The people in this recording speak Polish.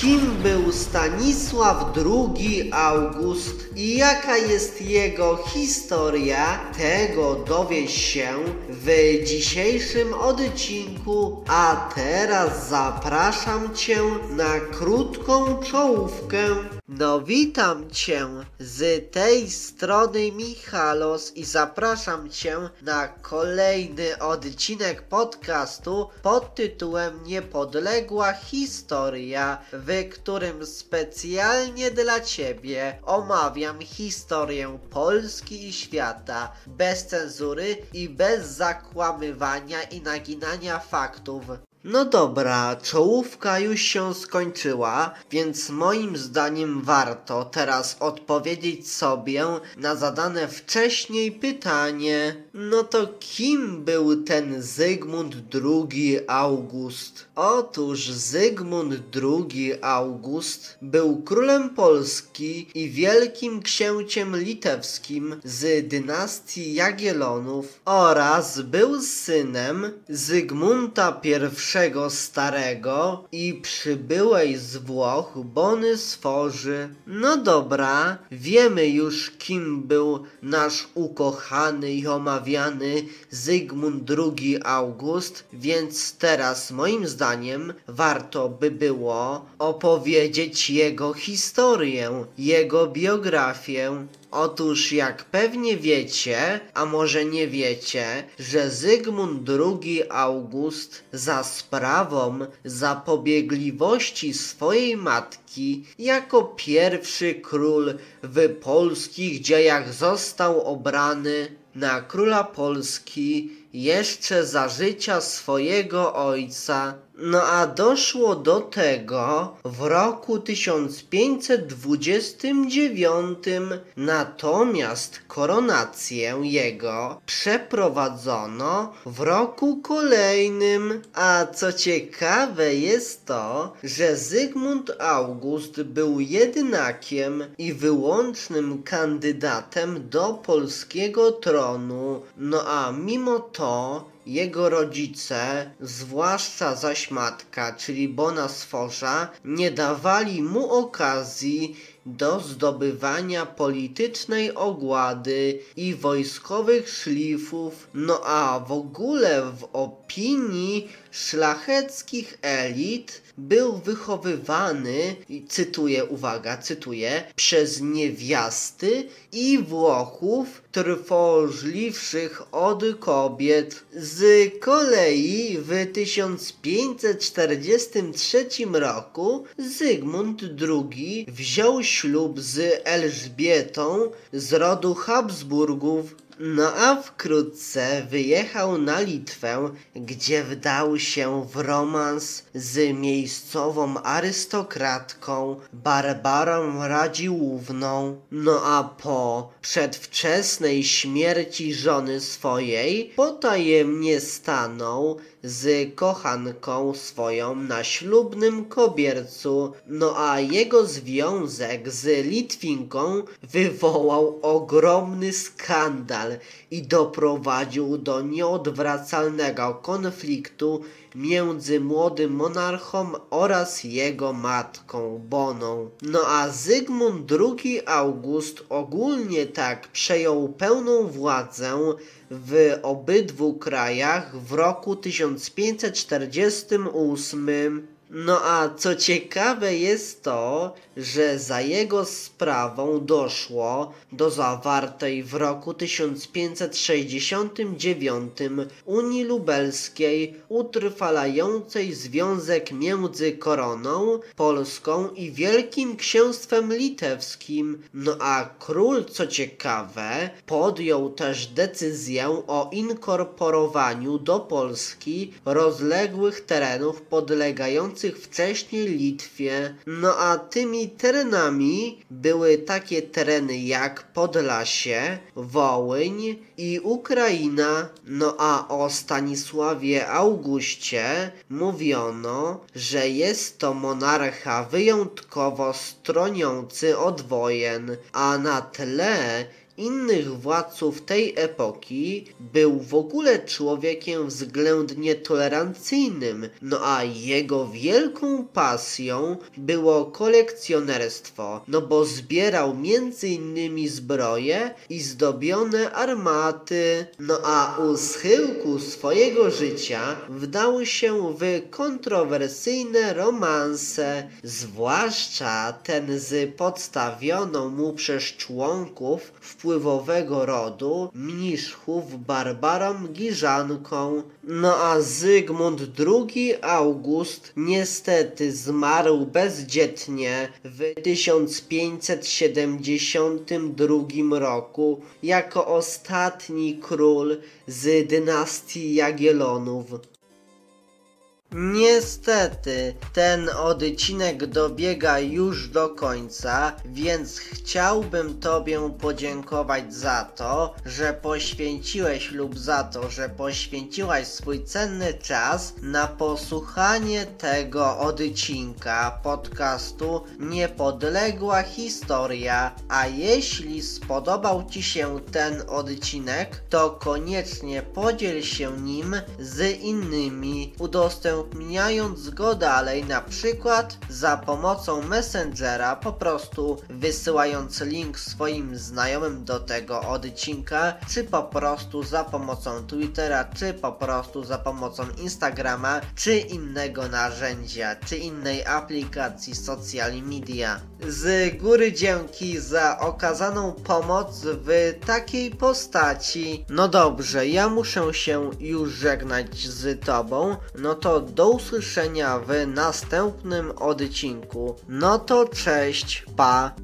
Kim był Stanisław II August i jaka jest jego historia, tego dowiesz się w dzisiejszym odcinku, a teraz zapraszam Cię na krótką czołówkę. No witam Cię z tej strony Michalos i zapraszam Cię na kolejny odcinek podcastu pod tytułem Niepodległa Historia, w którym specjalnie dla Ciebie omawiam historię Polski i świata bez cenzury i bez zakłamywania i naginania faktów. No dobra, czołówka już się skończyła, więc moim zdaniem warto teraz odpowiedzieć sobie na zadane wcześniej pytanie. No to kim był ten Zygmunt II August? Otóż Zygmunt II August był królem Polski i wielkim księciem litewskim z dynastii Jagiellonów oraz był synem Zygmunta I Starego i przybyłej z Włoch Bony Sforzy. No dobra, wiemy już kim był nasz ukochany i omawiany Zygmunt II August, więc teraz moim zdaniem warto by było opowiedzieć jego historię, jego biografię. Otóż jak pewnie wiecie, a może nie wiecie, że Zygmunt II August za sprawą zapobiegliwości swojej matki jako pierwszy król w polskich dziejach został obrany na króla Polski jeszcze za życia swojego ojca. No a doszło do tego w roku 1529, natomiast koronację jego przeprowadzono w roku kolejnym. A co ciekawe jest to, że Zygmunt August był jednakiem i wyłącznym kandydatem do polskiego tronu. No a mimo to jego rodzice, zwłaszcza zaś matka, czyli Bona Sforza, nie dawali mu okazji do zdobywania politycznej ogłady i wojskowych szlifów, no a w ogóle w opinii szlacheckich elit był wychowywany, cytuję, uwaga, cytuję, przez niewiasty i Włochów trwożliwszych od kobiet. Z kolei w 1543 roku Zygmunt II wziął ślub z Elżbietą z rodu Habsburgów no a wkrótce wyjechał na Litwę, gdzie wdał się w romans z miejscową arystokratką Barbarą Radziłówną. No a po przedwczesnej śmierci żony swojej potajemnie stanął z kochanką swoją na ślubnym kobiercu, no a jego związek z Litwinką wywołał ogromny skandal i doprowadził do nieodwracalnego konfliktu między młodym monarchą oraz jego matką Boną. No a Zygmunt II August ogólnie tak przejął pełną władzę w obydwu krajach w roku 1548 no a co ciekawe jest to, że za jego sprawą doszło do zawartej w roku 1569 Unii Lubelskiej utrwalającej związek między koroną polską i Wielkim Księstwem Litewskim. No a król, co ciekawe, podjął też decyzję o inkorporowaniu do Polski rozległych terenów podlegających wcześniej Litwie. No a tymi terenami były takie tereny jak Podlasie, Wołyń i Ukraina. No a o Stanisławie Augustie mówiono, że jest to monarcha wyjątkowo stroniący od wojen, a na tle innych władców tej epoki, był w ogóle człowiekiem względnie tolerancyjnym, no a jego wielką pasją było kolekcjonerstwo, no bo zbierał innymi zbroje i zdobione armaty, no a u schyłku swojego życia wdał się w kontrowersyjne romanse, zwłaszcza ten z podstawioną mu przez członków wpływowego rodu mniszchów Barbarą Giżanką. No a Zygmunt II August niestety zmarł bezdzietnie w 1572 roku jako ostatni król z dynastii Jagiellonów. Niestety, ten odcinek dobiega już do końca, więc chciałbym Tobie podziękować za to, że poświęciłeś lub za to, że poświęciłaś swój cenny czas na posłuchanie tego odcinka podcastu Niepodległa Historia. A jeśli spodobał Ci się ten odcinek, to koniecznie podziel się nim z innymi, udostępniając go dalej, na przykład za pomocą Messengera, po prostu wysyłając link swoim znajomym do tego odcinka, czy po prostu za pomocą Twittera, czy po prostu za pomocą Instagrama, czy innego narzędzia, czy innej aplikacji social media. Z góry dzięki za okazaną pomoc w takiej postaci. No dobrze, ja muszę się już żegnać z Tobą, no to do usłyszenia w następnym odcinku. No to cześć, pa!